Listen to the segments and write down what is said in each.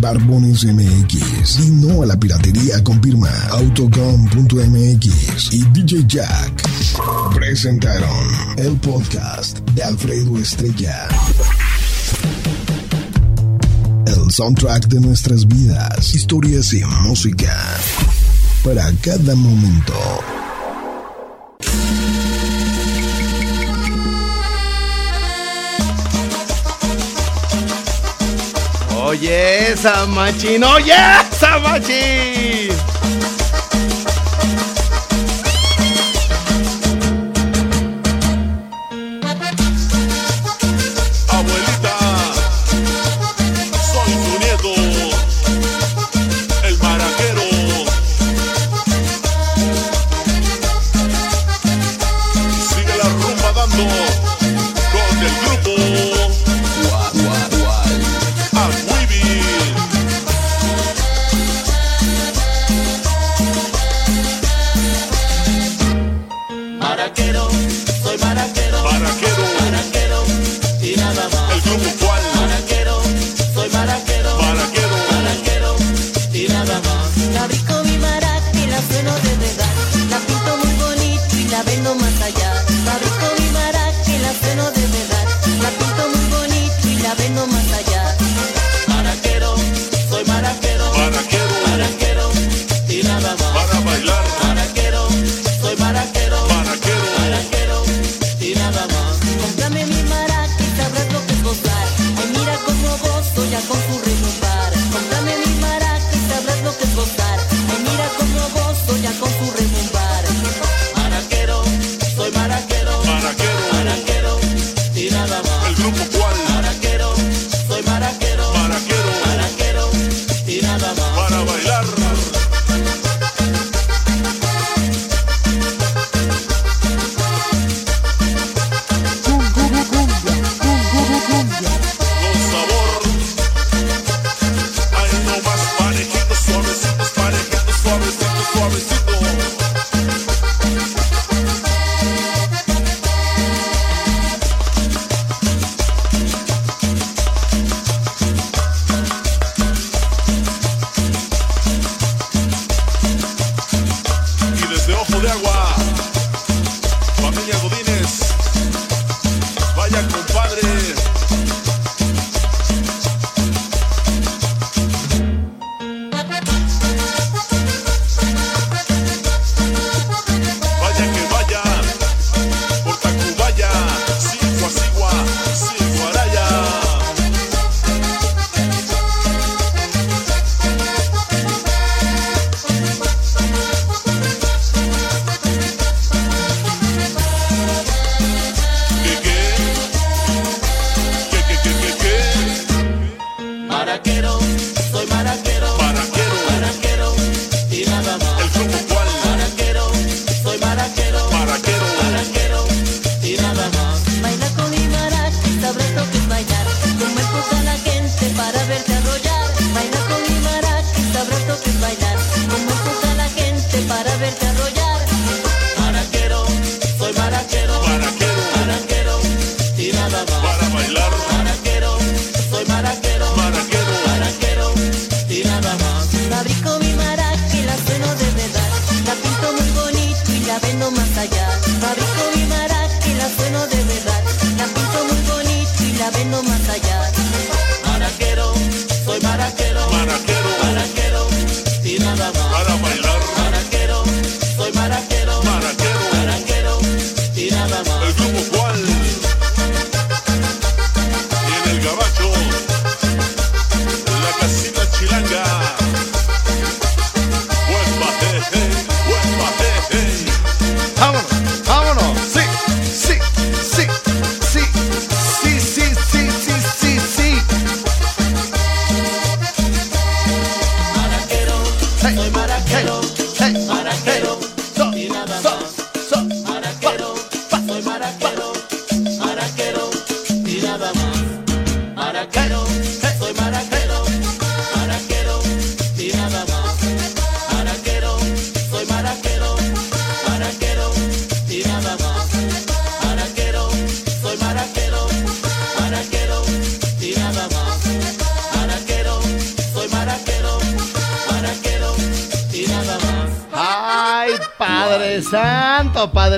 Barbones MX. Y no a la piratería con firma autocom.mx y DJ Jack. Presentaron el podcast de Alfredo Estrella. El soundtrack de nuestras vidas, historias y música para cada momento. Oye, Samachín, oye, Samachín.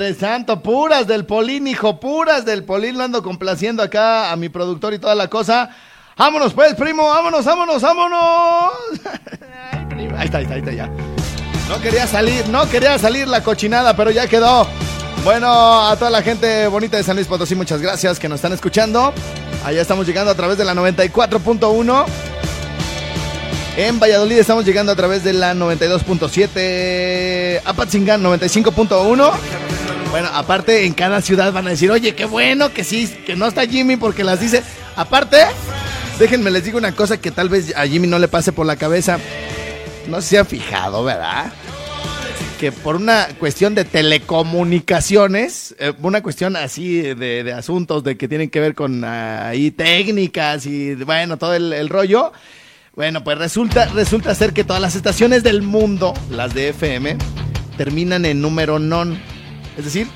Padre Santo, puras del Polín, hijo, puras del Polín. Lo ando complaciendo acá a mi productor y toda la cosa. Vámonos, pues, primo, vámonos, vámonos, vámonos. Ahí está, ahí está, ahí está, ya. No quería salir, no quería salir la cochinada, pero ya quedó. Bueno, a toda la gente bonita de San Luis Potosí, muchas gracias que nos están escuchando. Allá estamos llegando a través de la 94.1. En Valladolid estamos llegando a través de la 92.7, Apatzingán 95.1. Bueno, aparte en cada ciudad van a decir, oye, qué bueno que sí, que no está Jimmy porque las dice. Aparte, déjenme les digo una cosa que tal vez a Jimmy no le pase por la cabeza. No se han fijado, ¿verdad? Que por una cuestión de telecomunicaciones, eh, una cuestión así de, de asuntos de que tienen que ver con ah, ahí técnicas y bueno, todo el, el rollo. Bueno, pues resulta, resulta ser que todas las estaciones del mundo, las de FM, terminan en número non. Es decir,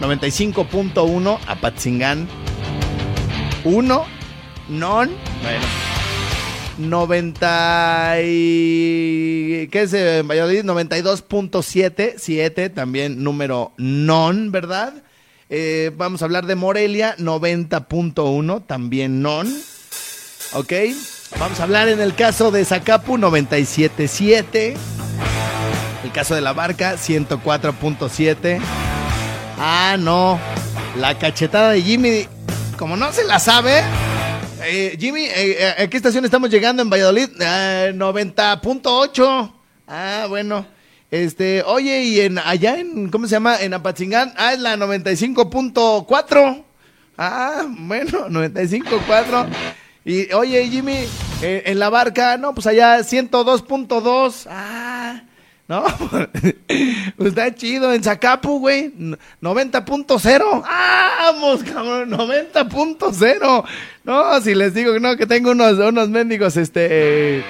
95.1 Apatzingán. 1 non. Bueno. 90 y... ¿Qué es eh, en Valladolid? 92.7, 7, también número non, ¿verdad? Eh, vamos a hablar de Morelia, 90.1, también non. ¿Ok? Vamos a hablar en el caso de Zacapu, 97.7. Caso de la barca, 104.7. Ah, no. La cachetada de Jimmy, como no se la sabe. eh, Jimmy, eh, eh, ¿a qué estación estamos llegando en Valladolid? Ah, 90.8. Ah, bueno. Este, oye, y en allá en, ¿cómo se llama? En Apatzingán, ah, es la 95.4. Ah, bueno, 95.4. Y oye, Jimmy, eh, en la barca, no, pues allá 102.2. Ah, no, pues está chido. En Zacapu, güey, n- 90.0. Ah, vamos, cabrón, 90.0. No, si les digo que no, que tengo unos, unos mendigos, este,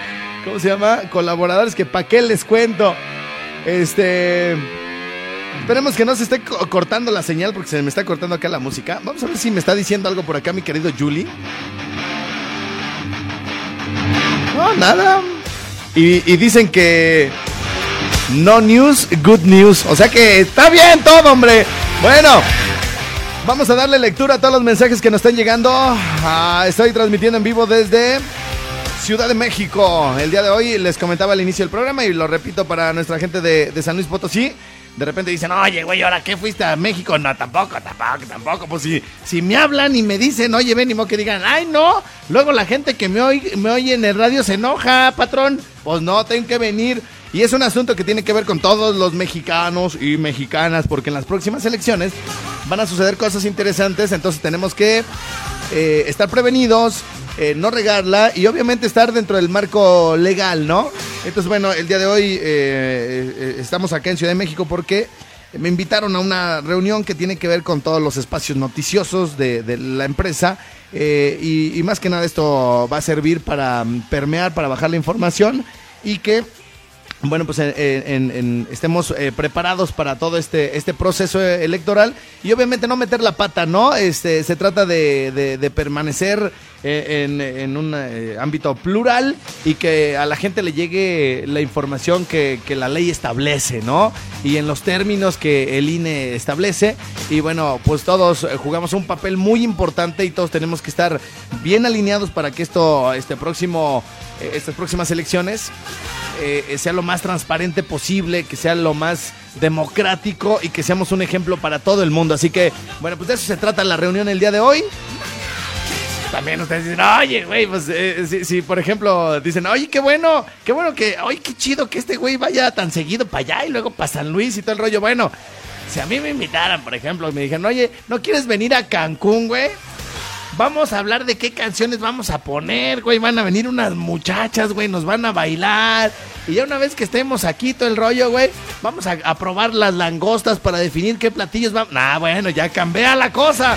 ¿cómo se llama? Colaboradores que pa' qué les cuento. Este... Esperemos que no se esté co- cortando la señal porque se me está cortando acá la música. Vamos a ver si me está diciendo algo por acá mi querido Julie. No, nada. Y dicen que no news, good news. O sea que está bien todo, hombre. Bueno, vamos a darle lectura a todos los mensajes que nos están llegando. Ah, estoy transmitiendo en vivo desde Ciudad de México. El día de hoy les comentaba al inicio del programa y lo repito para nuestra gente de, San Luis Potosí. De repente dicen, oye, güey, ¿ahora qué fuiste a México? No, tampoco, tampoco, tampoco. Pues si, si me hablan y me dicen, oye, ven, y mo que digan, ay, no. Luego la gente que me oye, me oye en el radio se enoja, patrón. Pues no, tengo que venir. Y es un asunto que tiene que ver con todos los mexicanos y mexicanas, porque en las próximas elecciones van a suceder cosas interesantes, entonces tenemos que eh, estar prevenidos, eh, no regarla y obviamente estar dentro del marco legal, ¿no? Entonces, bueno, el día de hoy eh, estamos acá en Ciudad de México porque me invitaron a una reunión que tiene que ver con todos los espacios noticiosos de, la empresa y, y más que nada esto va a servir para mm, permear, para bajar la información y que bueno, pues en- en- en- estemos eh, preparados para todo este, este proceso eh, electoral y obviamente no meter la pata, ¿no? Este, se trata de, permanecer eh, en, un eh, ámbito plural y que a la gente le llegue la información que, que la ley establece, ¿no? Y en los términos que el INE establece. Y bueno, pues todos eh, jugamos un papel muy importante y todos tenemos que estar bien alineados para que esto, este próximo, eh, estas próximas elecciones eh, sea lo más transparente posible, que sea lo más democrático y que seamos un ejemplo para todo el mundo. Así que, bueno, pues de eso se trata la reunión el día de hoy. También ustedes dicen, oye, güey, pues eh, si, si, por ejemplo dicen, oye, qué bueno, qué bueno que, oye, qué chido que este güey vaya tan seguido para allá y luego para San Luis y todo el rollo. Bueno, Si a mí me invitaran, por ejemplo, me dijeran, oye, ¿no quieres venir a Cancún, güey? Vamos a hablar de qué canciones vamos a poner, güey. Van a venir unas muchachas, güey, nos van a bailar. Y ya una vez que estemos aquí todo el rollo, güey, vamos a, probar las langostas para definir qué platillos vamos. Nah, bueno, ya cambia la cosa.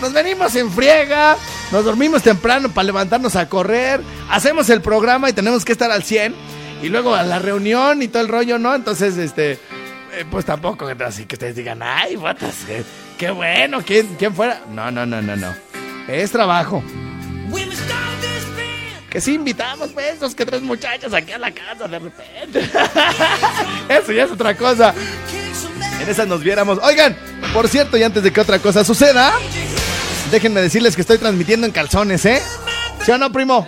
Nos venimos en friega, nos dormimos temprano para levantarnos a correr, hacemos el programa y tenemos que estar al 100. Y luego a la reunión y todo el rollo, ¿no? Entonces, este, eh, pues tampoco, así que ustedes digan, ay, botas, eh, qué bueno, ¿quién, ¿quién fuera? No, no, no, no, no. Es trabajo. Que sí invitamos, pues, dos que tres muchachos aquí a la casa de repente. Eso ya es otra cosa. En esa nos viéramos. Oigan, por cierto, y antes de que otra cosa suceda, déjenme decirles que estoy transmitiendo en calzones, ¿eh? ¿Sí o no, primo?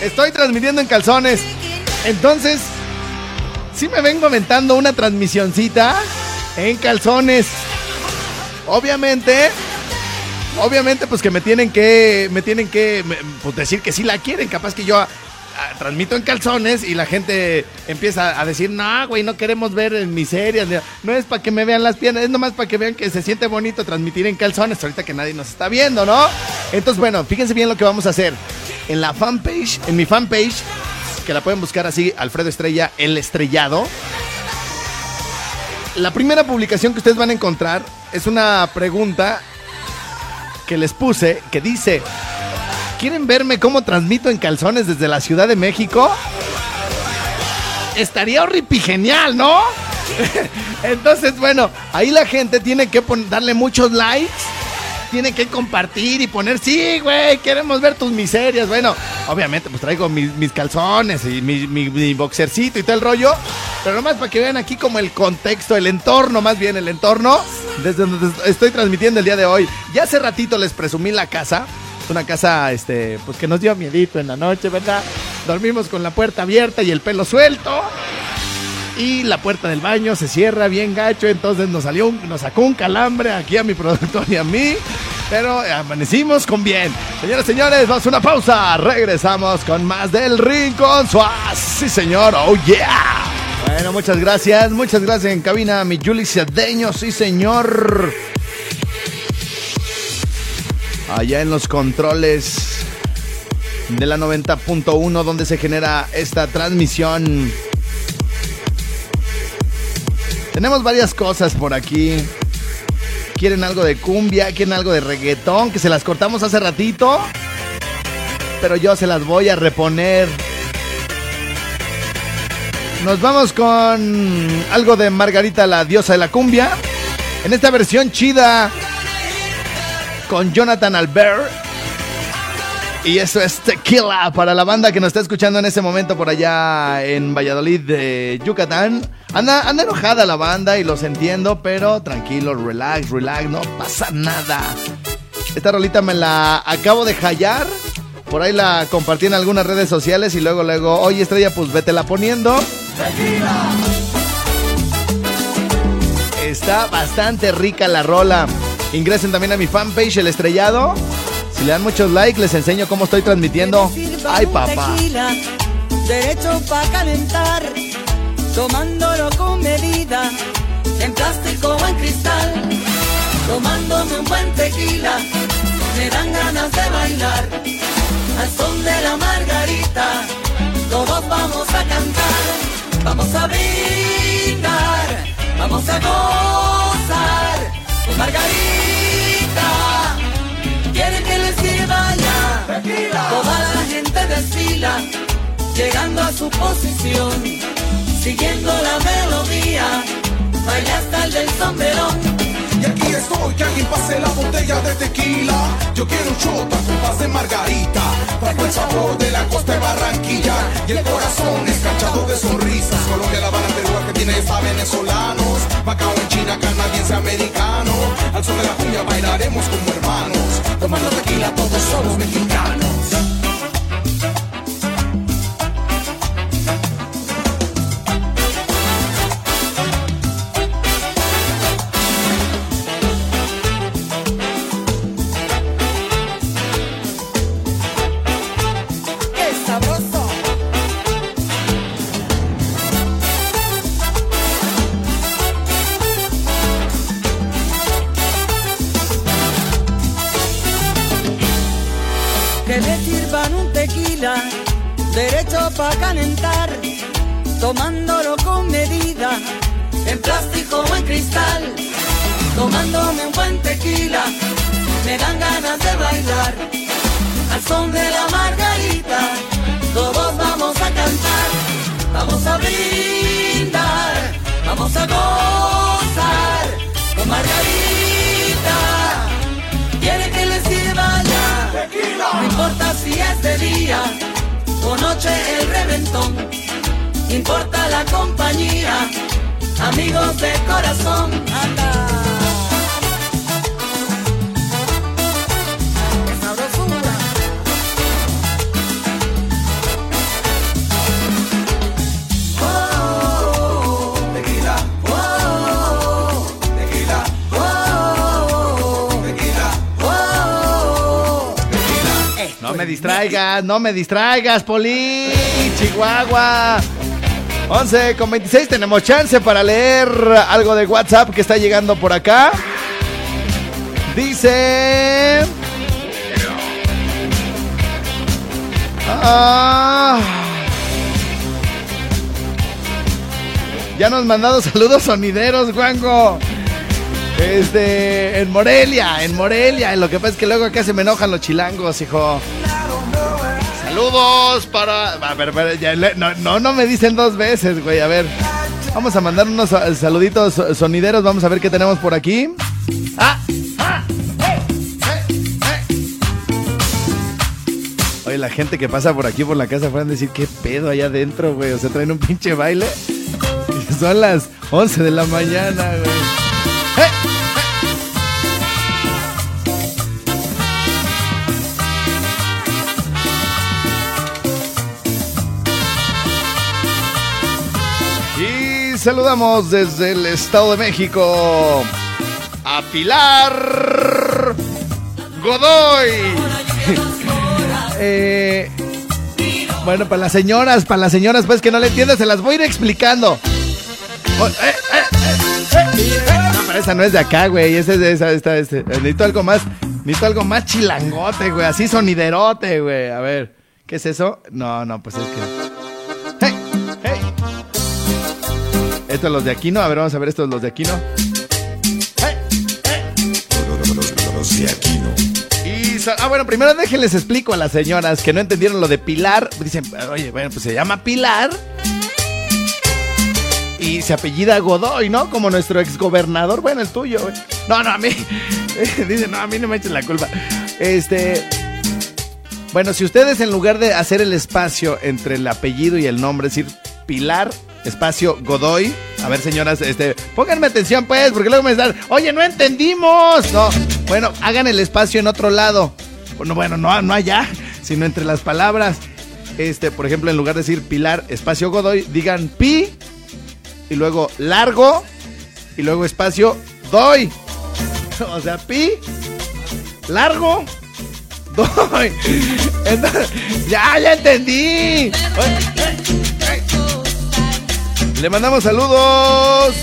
Estoy transmitiendo en calzones. Entonces, sí me vengo aventando una transmisioncita en calzones. Obviamente, obviamente, pues que me tienen que, me tienen que, pues decir que sí la quieren. Capaz que yo ah, transmito en calzones y la gente empieza a decir, no, güey, no queremos ver en miserias. No es para que me vean las piernas, es nomás para que vean que se siente bonito transmitir en calzones, ahorita que nadie nos está viendo, ¿no? Entonces, bueno, fíjense bien lo que vamos a hacer. En la fanpage, en mi fanpage, que la pueden buscar así, Alfredo Estrella, el estrellado. La primera publicación que ustedes van a encontrar es una pregunta que les puse que dice, ¿quieren verme cómo transmito en calzones desde la Ciudad de México? Estaría horripigenial, ¿no? Entonces, bueno, ahí la gente tiene que darle muchos likes, tiene que compartir y poner, sí, güey, queremos ver tus miserias. Bueno, obviamente, pues traigo mis, mis calzones y mi, mi- mi boxercito y todo el rollo, pero nomás para que vean aquí como el contexto, el entorno, más bien el entorno, desde donde estoy transmitiendo el día de hoy. Ya hace ratito les presumí la casa. Una casa, este, pues que nos dio miedito en la noche, ¿verdad? Dormimos con la puerta abierta y el pelo suelto. Y la puerta del baño se cierra bien gacho, entonces nos salió, nos sacó un calambre aquí a mi productor y a mí. Pero amanecimos con bien. Señores, señores, vamos a una pausa. Regresamos con más del Rincón Suaz. Sí, señor. Oh, yeah. Bueno, muchas gracias. Muchas gracias en cabina, mi Juli Cedeño. Sí, señor. Allá en los controles de la 90.1 donde se genera esta transmisión. Tenemos varias cosas por aquí. ¿Quieren algo de cumbia? ¿Quieren algo de reggaetón? Que se las cortamos hace ratito. Pero yo se las voy a reponer. Nos vamos con algo de Margarita, la diosa de la cumbia. En esta versión chida. Con Jonathan Albert. Y eso es Tequila para la banda que nos está escuchando en ese momento por allá en Valladolid de Yucatán. Anda, anda enojada la banda y los entiendo, pero tranquilo, relax, relax, no pasa nada. Esta rolita me la acabo de hallar. Por ahí la compartí en algunas redes sociales y luego, luego, oye Estrella, pues vétela poniendo. Está bastante rica la rola. Ingresen también a mi fanpage, El Estrellado. Si le dan muchos likes, les enseño cómo estoy transmitiendo. Ay, papá. Tequila, derecho pa' calentar, tomándolo con medida, en plástico o en cristal. Tomándome un buen tequila, me dan ganas de bailar. Al son de la margarita, todos vamos a cantar. Vamos a brindar, vamos a gozar con margarita. Quieren que les sirva ya. Toda la gente desfila, llegando a su posición, siguiendo la melodía, baila hasta el del sombrerón. Y aquí estoy, que alguien pase la botella de tequila. Yo quiero un shot a de margarita. Traigo el sabor de la costa de Barranquilla. Y el corazón escarchado de sonrisas. Colombia, La Habana, Perú, Argentina, a venezolanos. Macao en China, canadiense, americano. Al son de la cumbia bailaremos como hermanos. Tomando tequila, todos somos mexicanos. Importa la compañía, amigos de corazón. Me distraigas, no me distraigas, Poli, Chihuahua. 11 con 26 tenemos chance para leer algo de WhatsApp que está llegando por acá. Dice... Ah. ya nos han mandado saludos sonideros, Juanjo. Este, en Morelia, en Morelia. Lo que pasa es que luego acá se me enojan los chilangos, hijo. Saludos para. A ver, a ver, ya no, no, no me dicen dos veces, güey. A ver, vamos a mandar unos sa- saluditos so- sonideros. Vamos a ver qué tenemos por aquí. ¡Ah! ¡Ah! ¡Eh! ¡Eh! ¡Eh! Oye, la gente que pasa por aquí por la casa a decir qué pedo allá adentro, güey. O sea, traen un pinche baile. Son las 11 de la mañana, güey. Saludamos desde el Estado de México a Pilar Godoy. Eh, bueno, para las señoras, para las señoras, pues que no le entiendan, se las voy a ir explicando. Oh, eh, eh, eh. No, pero esa no es de acá, güey. Esa es de esa, esta, este. Necesito algo más, necesito algo más chilangote, güey. Así soniderote, güey. A ver, ¿qué es eso? No, no, pues es que. Estos los de Aquino. A ver, vamos a ver estos los de Aquino. ¡Hey! Los de Aquino. Y sa- ah, bueno, primero déjenles explico a las señoras que no entendieron lo de Pilar. Dicen, oye, bueno, pues se llama Pilar. Y se apellida Godoy, ¿no? Como nuestro exgobernador. Bueno, el tuyo. No, no, a mí. Dicen, no, a mí no me echen la culpa. Este. Bueno, si ustedes en lugar de hacer el espacio entre el apellido y el nombre, es decir, Pilar, espacio Godoy. A ver, señoras, este, pónganme atención, pues, porque luego me están, oye, no entendimos. No, bueno, hagan el espacio en otro lado. Bueno, bueno, no, no allá, sino entre las palabras. Este, por ejemplo, en lugar de decir Pilar, espacio Godoy, digan pi y luego largo y luego espacio doy. O sea, pi, largo, doy. Entonces, ya, ya entendí. Le mandamos saludos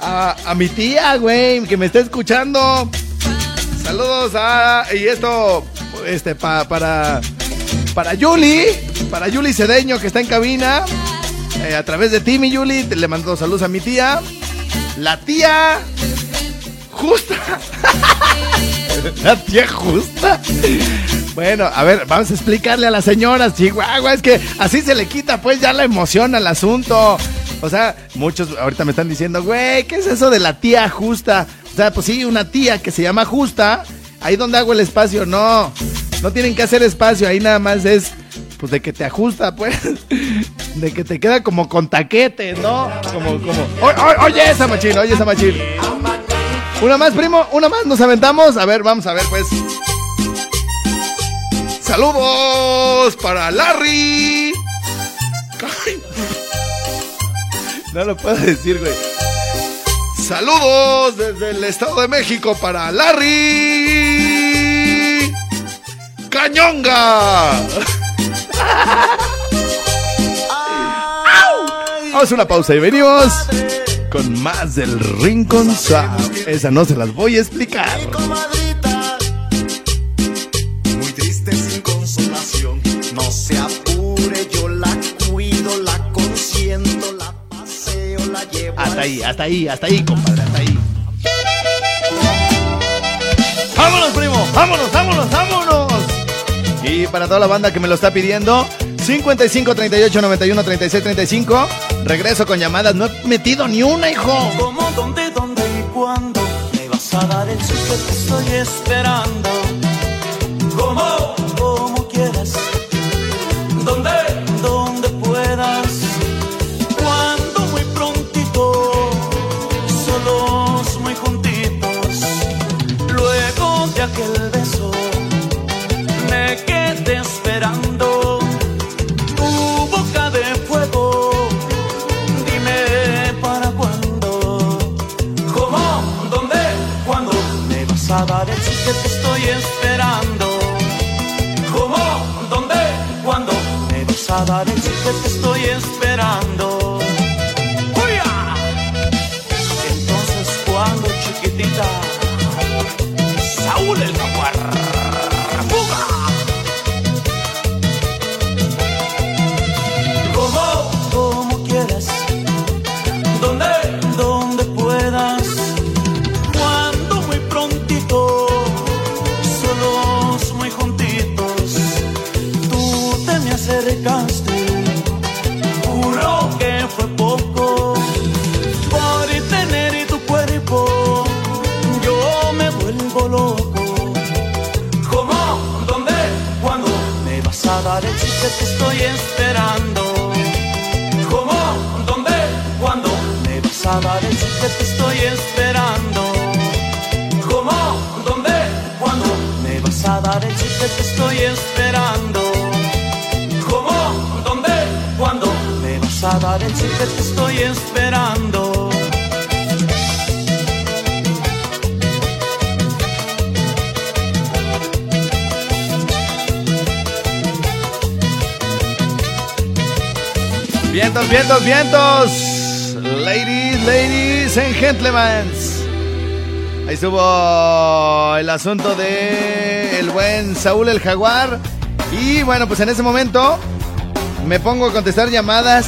a, a mi tía, güey, que me está escuchando. Saludos a. Y esto, este, pa- para. Para Yuli, para Yuli Cedeño, que está en cabina. Eh, a través de ti, mi Yuli, le mando saludos a mi tía. La tía. Justa. La tía justa. Bueno, a ver, vamos a explicarle a las señoras, Chihuahua, es que así se le quita pues ya la emoción al asunto. O sea, muchos ahorita me están diciendo, güey, ¿qué es eso de la tía justa? O sea, pues sí, una tía que se llama justa, ahí donde hago el espacio, no. No tienen que hacer espacio, ahí nada más es, pues de que te ajusta, pues. De que te queda como con taquete, ¿no? Como, como. Oye, oye, oye esa oye esa. Una más, primo, una más, nos aventamos. A ver, vamos a ver, pues. Saludos para Larry. No lo puedo decir, güey. Saludos desde el Estado de México para Larry. Cañonga. Vamos a una pausa y venimos con más del Rincón Sound. Esa no se las voy a explicar. Hasta ahí, hasta ahí, hasta ahí, compadre, hasta ahí. ¡Vámonos, primo! ¡Vámonos, vámonos, vámonos! Y para toda la banda que me lo está pidiendo, 55 38 91 36 35. Regreso con llamadas. No he metido ni una, hijo. ¿Cómo, dónde, dónde y cuándo me vas a dar el sí que te estoy esperando? ¿Cómo? Esperando. Me vas a dar el sí que te estoy esperando. ¿Cómo? ¿Dónde? ¿Cuándo? Me vas a dar el sí que te estoy esperando. ¿Cómo? ¿Dónde? ¿Cuándo? Me vas a dar el sí que te estoy esperando. Vientos, vientos, vientos. Ladies, ladies and gentlemen. Ahí estuvo el asunto de el buen Saúl el Jaguar. Y bueno, pues en ese momento me pongo a contestar llamadas.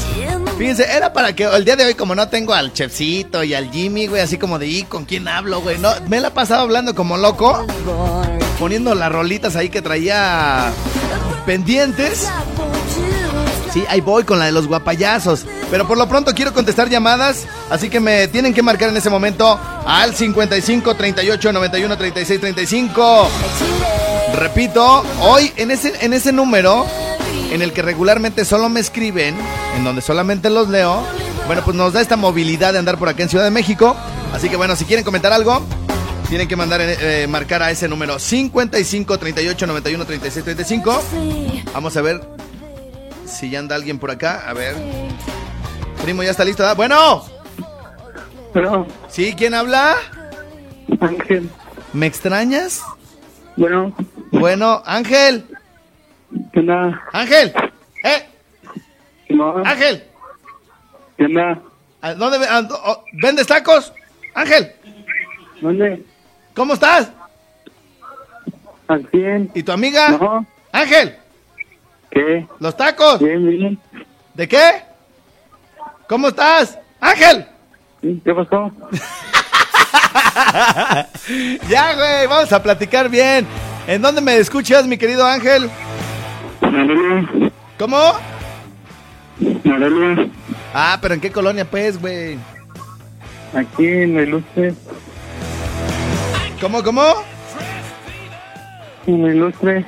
Fíjense, era para que el día de hoy, como no tengo al Chefcito y al Jimmy, güey, así como de, ¿y con quién hablo, güey? No, me la he pasado hablando como loco, poniendo las rolitas ahí que traía pendientes. Sí, ahí voy con la de los guapayazos. Pero por lo pronto quiero contestar llamadas, así que me tienen que marcar en ese momento al 55 38 91 36 35. Repito, hoy en ese, en ese número, en el que regularmente solo me escriben, en donde solamente los leo, bueno, pues nos da esta movilidad de andar por acá en Ciudad de México. Así que bueno, si quieren comentar algo, tienen que mandar, eh, marcar a ese número 55 38 91 36 35. Vamos a ver si ya anda alguien por acá. A ver. Primo, ya está listo. Bueno. Bueno, ¿Sí? ¿Quién habla? Ángel. ¿Me extrañas? Bueno, Bueno, Ángel. ¿qué onda? Ángel. ¿Eh? No, Ángel. ¿qué onda? ¿A ¿Dónde a- oh, vendes tacos? Ángel. ¿Dónde? ¿Cómo estás? ¿Al 100? ¿Y tu amiga? No, Ángel. ¿qué? ¿Los tacos? Bien, bien. ¿De qué? ¿Cómo estás? Ángel. ¿Qué pasó? ya, güey, vamos a platicar bien. ¿En dónde me escuchas, mi querido Ángel? Morelia, ¿Cómo? Morelia, Ah, pero ¿en qué colonia, pues, güey? aquí en la ilustre, ¿Cómo, cómo? en la ilustre,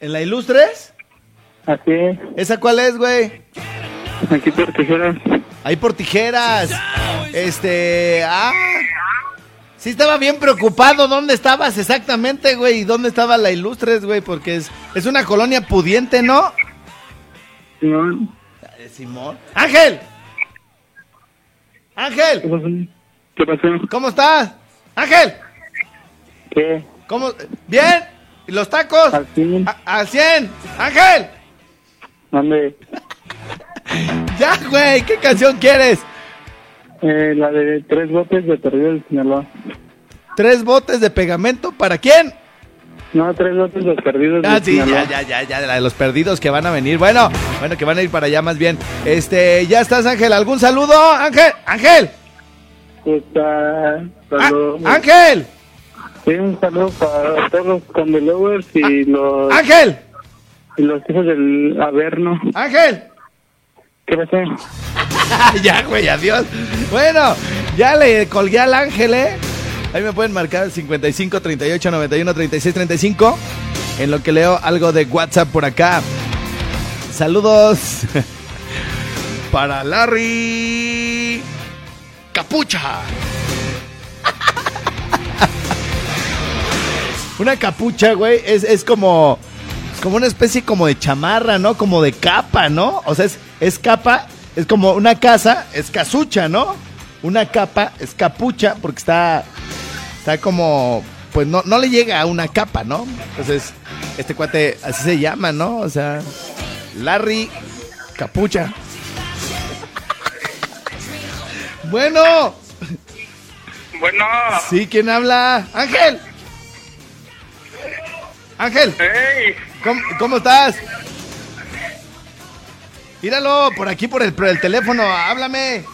¿En la Ilustres? así es, ¿Esa cuál es, güey? Aquí por tijeras. Ahí por tijeras. Este. Ah. Sí, estaba bien preocupado. ¿Dónde estabas exactamente, güey? ¿Y dónde estaba la Ilustres, güey? Porque es, es una colonia pudiente, ¿no? Simón, Eh, Simón. ¡Ángel! ¿qué ¡Ángel! ¿Qué pasó? ¿Cómo estás? ¡Ángel! ¿Qué? ¿Cómo? ¿Bien? ¿Y los tacos? Al 100. A- ¡Al 100! ¡Ángel! ¿Dónde? ¡Ya, güey! ¿Qué canción quieres? Eh, la de tres botes de Torreón del Sinaloa. ¿Tres botes de pegamento? ¿Para quién? No, tres lotes los perdidos. de Ah, sí, ya, ya, ya, ya, de la de los perdidos que van a venir. Bueno, bueno, que van a ir para allá más bien. Este, ya estás, Ángel. ¿Algún saludo? Ángel, Ángel, ah, Ah, Ángel, Sí, un saludo para todos los Candelovers y los, Ángel, y los hijos del Averno. Ángel. Ya, güey, adiós. Bueno, ya le colgué al Ángel, ¿eh? Ahí me pueden marcar 55 38 91 36 35 en lo que leo algo de WhatsApp por acá. Saludos para Larry Capucha. Una capucha, güey, es, es como como una especie como de chamarra, ¿no? Como de capa, ¿no? O sea, es, es capa, es como una casa, es casucha, ¿no? Una capa es capucha porque está, está como, pues no, no le llega a una capa, ¿no? Entonces, este cuate así se llama, ¿no? O sea, Larry Capucha. Bueno, Bueno, sí, ¿quién habla? Ángel. Ángel. hey, ¿Cómo, cómo estás? Míralo, por aquí, por el, por el teléfono, háblame.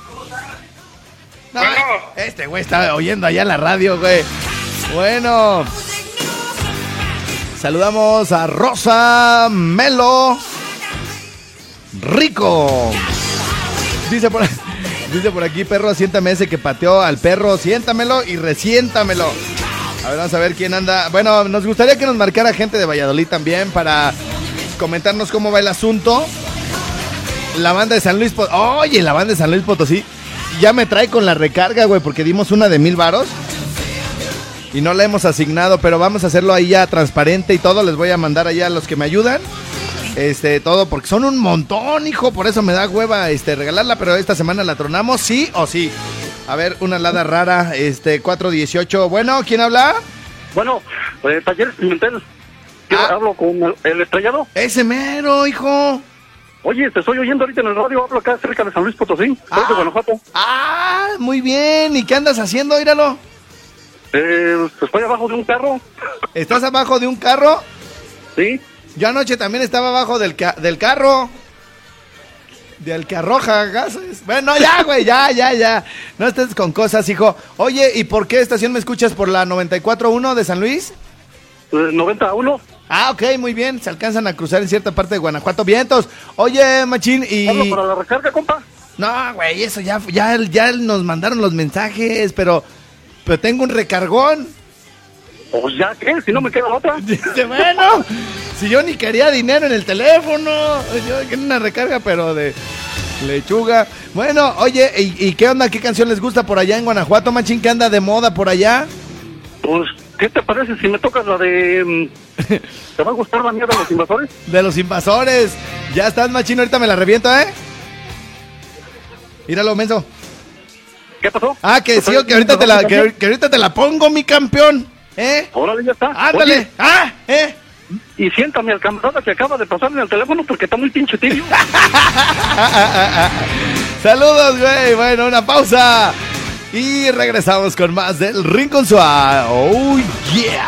No, Bueno. este güey está oyendo allá en la radio, güey. Bueno. Saludamos a Rosa Melo Rico. Dice por, dice por aquí, perro, siéntame ese que pateó al perro, siéntamelo y resiéntamelo. A ver, vamos a ver quién anda. Bueno, nos gustaría que nos marcara gente de Valladolid también para comentarnos cómo va el asunto. La banda de San Luis Potosí. Oye, la banda de San Luis Potosí ya me trae con la recarga, güey, porque dimos una de mil varos. Y no la hemos asignado, pero vamos a hacerlo ahí ya transparente y todo. Les voy a mandar allá a los que me ayudan. Este, todo, porque son un montón, hijo. Por eso me da hueva este, regalarla, pero esta semana la tronamos, sí o sí. A ver, una lada rara, este, 418. Bueno, ¿quién habla? bueno, eh, Talleres Pimentel. Yo Ah. hablo con el, el estrellado. Ese mero, hijo. Oye, te estoy oyendo ahorita en el radio, hablo acá cerca de San Luis Potosí, Ah. de Guanajuato. Ah, muy bien. ¿Y qué andas haciendo? Íralo. Eh, estoy abajo de un carro, ¿Estás abajo de un carro? ¿sí? Yo anoche también estaba abajo del, ca- del carro. Del que arroja gases. Bueno, ya, güey, ya, ya, ya. No estés con cosas, hijo. Oye, ¿y por qué estación me escuchas por la 94.1 de San Luis? Eh, 90 a 1. Ah, ok, muy bien. Se alcanzan a cruzar en cierta parte de Guanajuato. Vientos. Oye, Machín, y... Hablo para la recarga, compa. No, güey, eso ya, ya, ya nos mandaron los mensajes, pero... Pero tengo un recargón. Pues ya, ¿qué? Si no me queda otra. Dice, bueno, si yo ni quería dinero en el teléfono, yo quería una recarga, pero de lechuga. Bueno, oye, ¿y, y qué onda? ¿Qué canción les gusta por allá en Guanajuato, machín? ¿Qué anda de moda por allá? Pues, ¿qué te parece si me tocas la de... mm, ¿Te va a gustar la mía de los invasores? De los invasores. Ya estás, machín, ahorita me la reviento, ¿eh? Míralo, menso. ¿Qué pasó? Ah, que sí, que ahorita, te la, que, que ahorita te la pongo, mi campeón. ¿Eh? Órale, ya está. Ándale. Oye, Ah, ¿eh? y siéntame al camarada que acaba de pasarme el teléfono porque está muy pinche tibio. Saludos, güey. Bueno, una pausa. Y regresamos con más del Rincón Suave. Oh, yeah.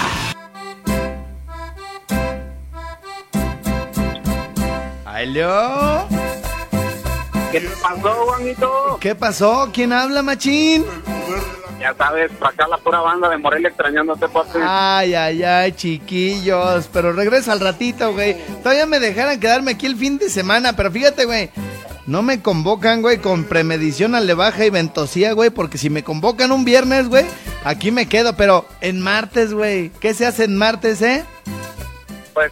¿Aló? ¿Qué te pasó, Juanito? ¿Qué pasó? ¿Quién habla, machín? Ya sabes, para acá la pura banda de Morelia extrañándote, papi. Ay, ay, ay, chiquillos. Pero regreso al ratito, güey. Todavía me dejaran quedarme aquí el fin de semana. Pero fíjate, güey. No me convocan, güey, con premedición a le baja y ventosía, güey. Porque si me convocan un viernes, güey, aquí me quedo. Pero en martes, güey. ¿Qué se hace en martes, eh? Pues,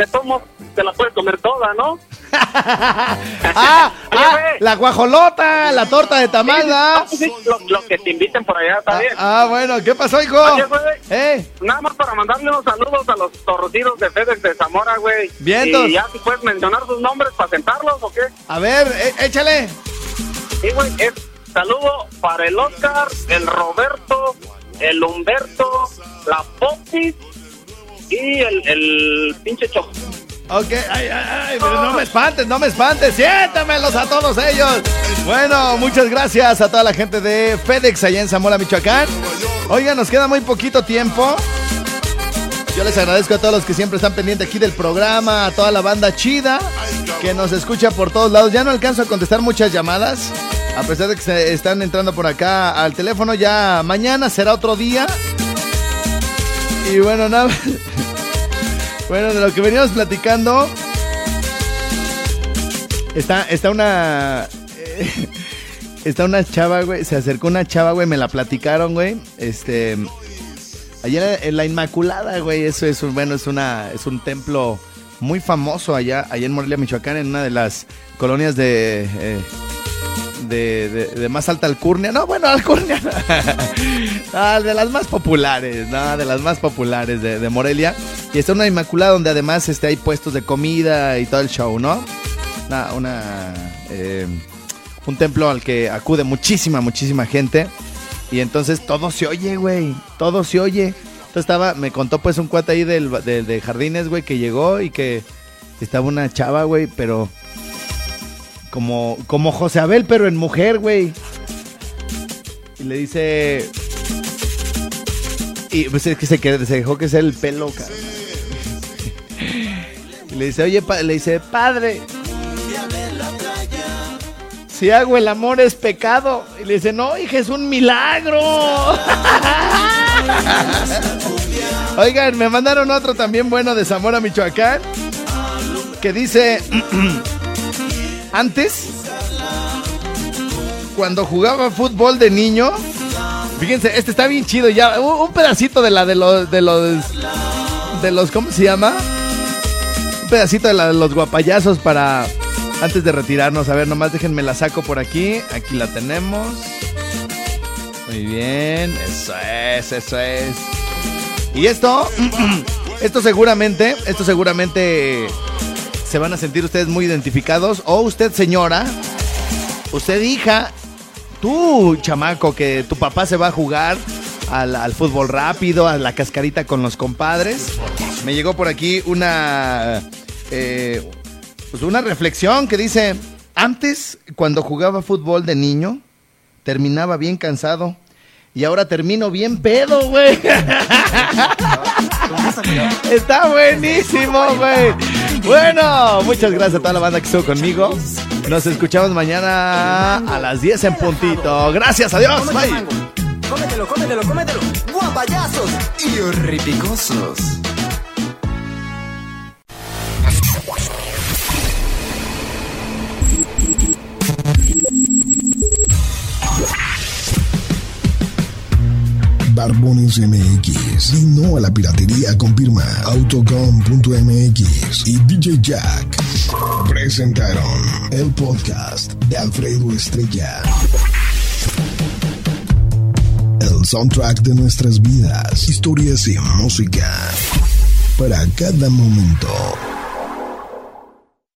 te tomo, te la puedes comer toda, ¿no? ah, ah, la guajolota, la torta de tamal. Sí, sí, Los, los que te inviten por allá, está bien. Ah, ah, bueno, ¿qué pasó, hijo? Oye, güey. Eh, Nada más para mandarle unos saludos a los torcidos de FedEx de Zamora, güey. Vientos. Y ya si puedes mencionar sus nombres para sentarlos o qué. a ver, eh, échale. Sí, güey, es saludo para el Oscar, el Roberto, el Humberto, la Popis y el, pinche Choco. Ok, ay, ay, ay, pero no me espantes, no me espantes, siéntamelos a todos ellos. Bueno, muchas gracias a toda la gente de FedEx allá en Zamora, Michoacán. Oiga, nos queda muy poquito tiempo. Yo les agradezco a todos los que siempre están pendientes aquí del programa, a toda la banda chida que nos escucha por todos lados. Ya no alcanzo a contestar muchas llamadas, a pesar de que se están entrando por acá al teléfono. Ya mañana será otro día. Y bueno, nada. Bueno, de lo que veníamos platicando. Está, está una. eh, está una chava, güey. Se acercó una chava, güey. Me la platicaron, güey. Este. Allá en la Inmaculada, güey. Eso es un, bueno, es una. Es un templo muy famoso allá, allá en Morelia, Michoacán, en una de las colonias de. eh, de, de- de más alta alcurnia. No, bueno, alcurnia. Ah, de las más populares, no, de las más populares de, de Morelia. Y está una Inmaculada donde además este, hay puestos de comida y todo el show, ¿no? Una, una, eh, un templo al que acude muchísima, muchísima gente. Y entonces todo se oye, güey. Todo se oye. Entonces estaba, me contó pues un cuate ahí del, de, de jardines, güey, que llegó y que estaba una chava, güey, pero como, como José Abel, pero en mujer, güey. Y le dice. Y pues es que se, se dejó que sea el pelo. Y le dice, oye, le dice, padre. Si hago el amor es pecado. Y le dice, no, hija, es un milagro. Oigan, me mandaron otro también bueno de Zamora, Michoacán. Que dice, antes, cuando jugaba fútbol de niño, fíjense, este está bien chido ya. Un, pedacito de la de los, de los, de los, ¿cómo se llama? Un pedacito de la de los guapayazos para, antes de retirarnos. A ver, nomás déjenme la saco por aquí. Aquí la tenemos. Muy bien, eso es, eso es. Y esto, esto seguramente, esto seguramente se van a sentir ustedes muy identificados. O usted, señora, usted, hija, tú, chamaco, que tu papá se va a jugar al, al fútbol rápido, a la cascarita con los compadres. Me llegó por aquí una, eh, pues una reflexión que dice, antes, cuando jugaba fútbol de niño, terminaba bien cansado. Y ahora termino bien pedo, güey. Está buenísimo, güey. Bueno, muchas gracias a toda la banda que estuvo conmigo. Nos escuchamos mañana a las 10 en puntito. Gracias, adiós. Bye. Cómetelo, cómetelo, cómetelo. Guapayazos y horripicosos. Barbones MX. Y no a la piratería con firma Autocom.mx y DJ Jack. Presentaron el podcast de Alfredo Estrella. El soundtrack de nuestras vidas, historias y música. Para cada momento.